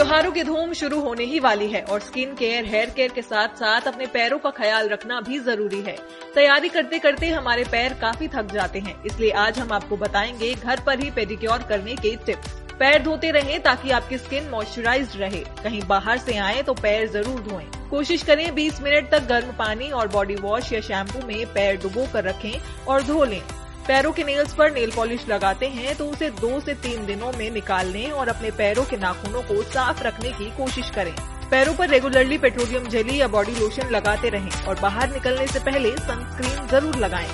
त्योहारों की धूम शुरू होने ही वाली है और स्किन केयर, हेयर केयर के साथ साथ अपने पैरों का ख्याल रखना भी ज़रूरी है। तैयारी करते करते हमारे पैर काफ़ी थक जाते हैं, इसलिए आज हम आपको बताएँगे घर पर ही पेडिक्योर करने के टिप्स पैर धोते रहें ताकि आपकी स्किन मॉइस्चराइज्ड रहे। कहीं बाहर से आए तो पैर ज़रूर धोएँ। कोशिश करें 20 मिनट तक गर्म पानी और बॉडी वॉश या शैम्पू में पैर डुबो कर रखें और धो लें। पैरों के नेल्स पर नेल पॉलिश लगाते हैं तो उसे दो से तीन दिनों में निकाल लें और अपने पैरों के नाखूनों को साफ़ रखने की कोशिश करें। पैरों पर रेगुलरली पेट्रोलियम जेली या बॉडी लोशन लगाते रहें और बाहर निकलने से पहले सनस्क्रीन ज़रूर लगाएँ।